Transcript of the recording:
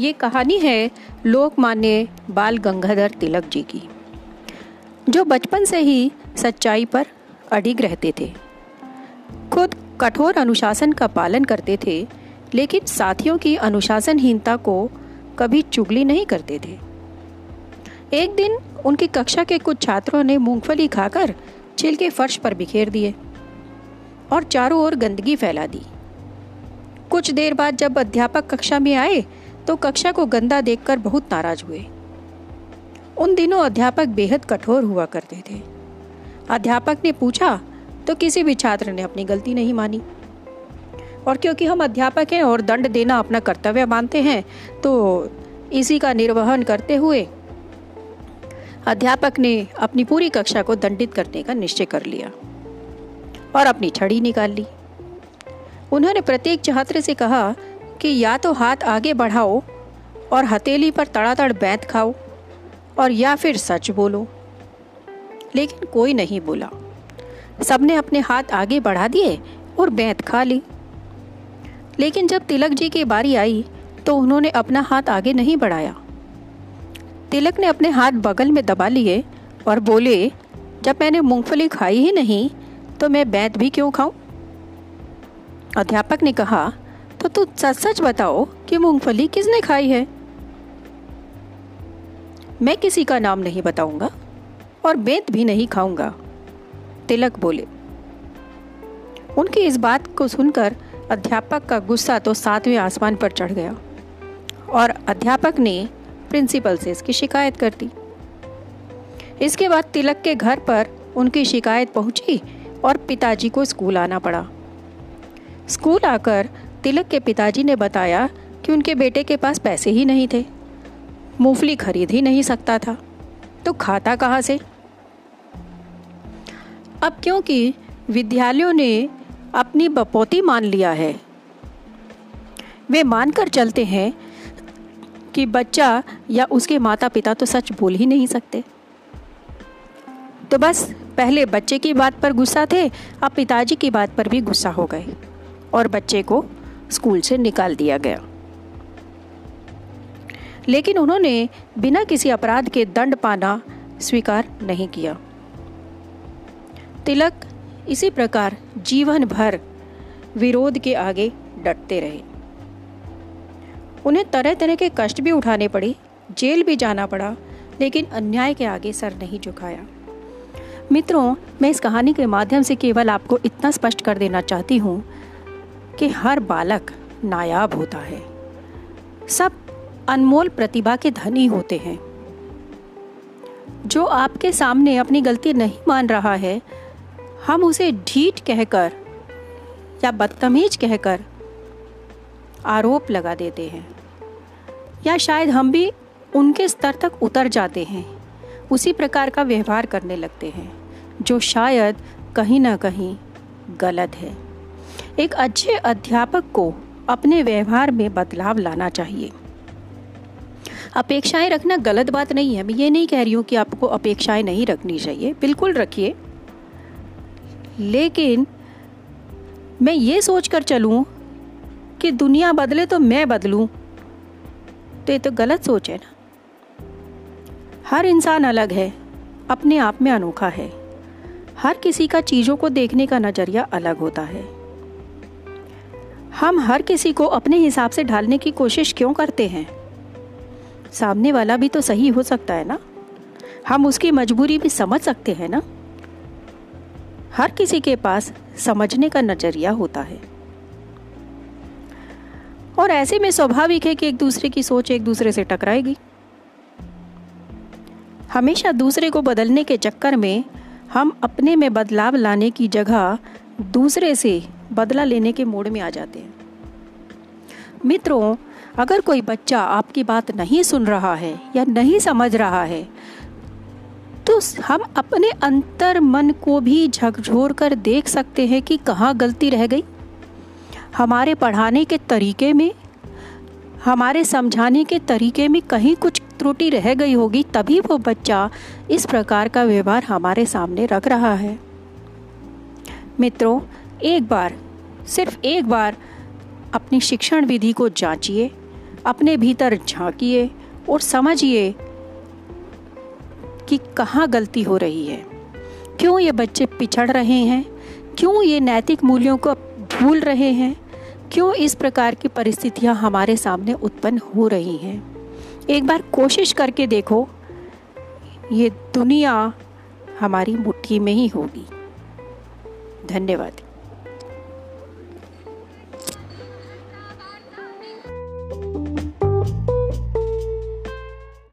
ये कहानी है लोकमान्य बाल गंगाधर तिलक जी की, जो बचपन से ही सच्चाई पर अडिग रहते थे। खुद कठोर अनुशासन का पालन करते थे, लेकिन साथियों की अनुशासनहीनता को कभी चुगली नहीं करते थे। एक दिन उनकी कक्षा के कुछ छात्रों ने मूंगफली खाकर छिलके फर्श पर बिखेर दिए और चारों ओर गंदगी फैला दी। कुछ देर बाद जब अध्यापक कक्षा में आए तो कक्षा को गंदा देखकर बहुत नाराज़ हुए। उन दिनों अध्यापक बेहद कठोर हुआ करते थे। अध्यापक ने पूछा तो किसी भी छात्र ने अपनी गलती नहीं मानी? और क्योंकि हम अध्यापक हैं और दंड देना अपना कर्तव्य मानते हैं तो इसी का निर्वहन करते हुए अध्यापक ने अपनी पूरी कक्षा को दंडित करने का निश्चय कर लिया और अपनी छड़ी निकाल ली। उन्होंने प्रत्येक छात्र से कहा कि या तो हाथ आगे बढ़ाओ और हथेली पर तड़ातड़ बैत खाओ और या फिर सच बोलो। लेकिन कोई नहीं बोला। सबने अपने हाथ आगे बढ़ा दिए और बैत खा ली। लेकिन जब तिलक जी की बारी आई तो उन्होंने अपना हाथ आगे नहीं बढ़ाया। तिलक ने अपने हाथ बगल में दबा लिए और बोले, जब मैंने मूंगफली खाई ही नहीं तो मैं बैत भी क्यों खाऊं? अध्यापक ने कहा तो तू सच सच बताओ कि मूंगफली किसने खाई है? मैं किसी का नाम नहीं बताऊँगा और बेत भी नहीं खाऊँगा, तिलक बोले। उनकी इस बात को सुनकर अध्यापक का गुस्सा तो सातवें आसमान पर चढ़ गया और अध्यापक ने प्रिंसिपल से इसकी शिकायत कर दी। इसके बाद तिलक के घर पर उनकी शिकायत पहुँची और पिताजी को स्कूल आना पड़ा। स्कूल आकर तिलक के पिताजी ने बताया कि उनके बेटे के पास पैसे ही नहीं थे। मूंगफली खरीद ही नहीं सकता था। तो खाता कहाँ से? अब क्योंकि विद्यालयों ने अपनी बपौती मान लिया है, वे मानकर चलते हैं कि बच्चा या उसके माता पिता तो सच बोल ही नहीं सकते। तो बस पहले बच्चे की बात पर गुस्सा थे, अब पिताजी की बात पर भी गुस्सा हो गए और बच्चे को स्कूल से निकाल दिया गया। लेकिन उन्होंने बिना किसी अपराध के दंड पाना स्वीकार नहीं किया। तिलक इसी प्रकार जीवन भर विरोध के आगे डटते रहे। उन्हें तरह तरह के कष्ट भी उठाने पड़े, जेल भी जाना पड़ा, लेकिन अन्याय के आगे सर नहीं झुकाया। मित्रों, मैं इस कहानी के माध्यम से केवल आपको इतना स्पष्ट कर देना चाहती हूँ कि हर बालक नायाब होता है। सब अनमोल प्रतिभा के धनी होते हैं। जो आपके सामने अपनी गलती नहीं मान रहा है, हम उसे ढीठ कहकर या बदतमीज कहकर आरोप लगा देते हैं। या शायद हम भी उनके स्तर तक उतर जाते हैं। उसी प्रकार का व्यवहार करने लगते हैं, जो शायद कहीं ना कहीं गलत है। एक अच्छे अध्यापक को अपने व्यवहार में बदलाव लाना चाहिए। अपेक्षाएँ रखना गलत बात नहीं है। मैं ये नहीं कह रही हूँ कि आपको अपेक्षाएँ नहीं रखनी चाहिए। बिल्कुल रखिए। लेकिन मैं ये सोच कर चलूँ कि दुनिया बदले तो मैं बदलूँ तो ये तो गलत सोच है ना। हर इंसान अलग है, अपने आप में अनोखा है। हर किसी का चीज़ों को देखने का नज़रिया अलग होता है। हम हर किसी को अपने हिसाब से ढालने की कोशिश क्यों करते हैं? सामने वाला भी तो सही हो सकता है ना? हम उसकी मजबूरी भी समझ सकते हैं ना? हर किसी के पास समझने का नज़रिया होता है। और ऐसे में स्वाभाविक है कि एक दूसरे की सोच एक दूसरे से टकराएगी। हमेशा दूसरे को बदलने के चक्कर में हम अपने में बदलाव लाने की जगह दूसरे से बदला लेने के मोड में आ जाते हैं। मित्रों, अगर कोई बच्चा आपकी बात नहीं सुन रहा है या नहीं समझ रहा है तो हम अपने अंतर मन को भी झकझोर कर देख सकते हैं कि कहाँ गलती रह गई। हमारे पढ़ाने के तरीके में, हमारे समझाने के तरीके में कहीं कुछ त्रुटि रह गई होगी, तभी वो बच्चा इस प्रकार का व्यवहार हमारे सामने रख रहा है। मित्रों, एक बार, सिर्फ़ एक बार अपनी शिक्षण विधि को जांचिए, अपने भीतर झांकिए और समझिए कि कहाँ गलती हो रही है। क्यों ये बच्चे पिछड़ रहे हैं? क्यों ये नैतिक मूल्यों को भूल रहे हैं? क्यों इस प्रकार की परिस्थितियाँ हमारे सामने उत्पन्न हो रही हैं? एक बार कोशिश करके देखो, ये दुनिया हमारी मुट्ठी में ही होगी। धन्यवाद।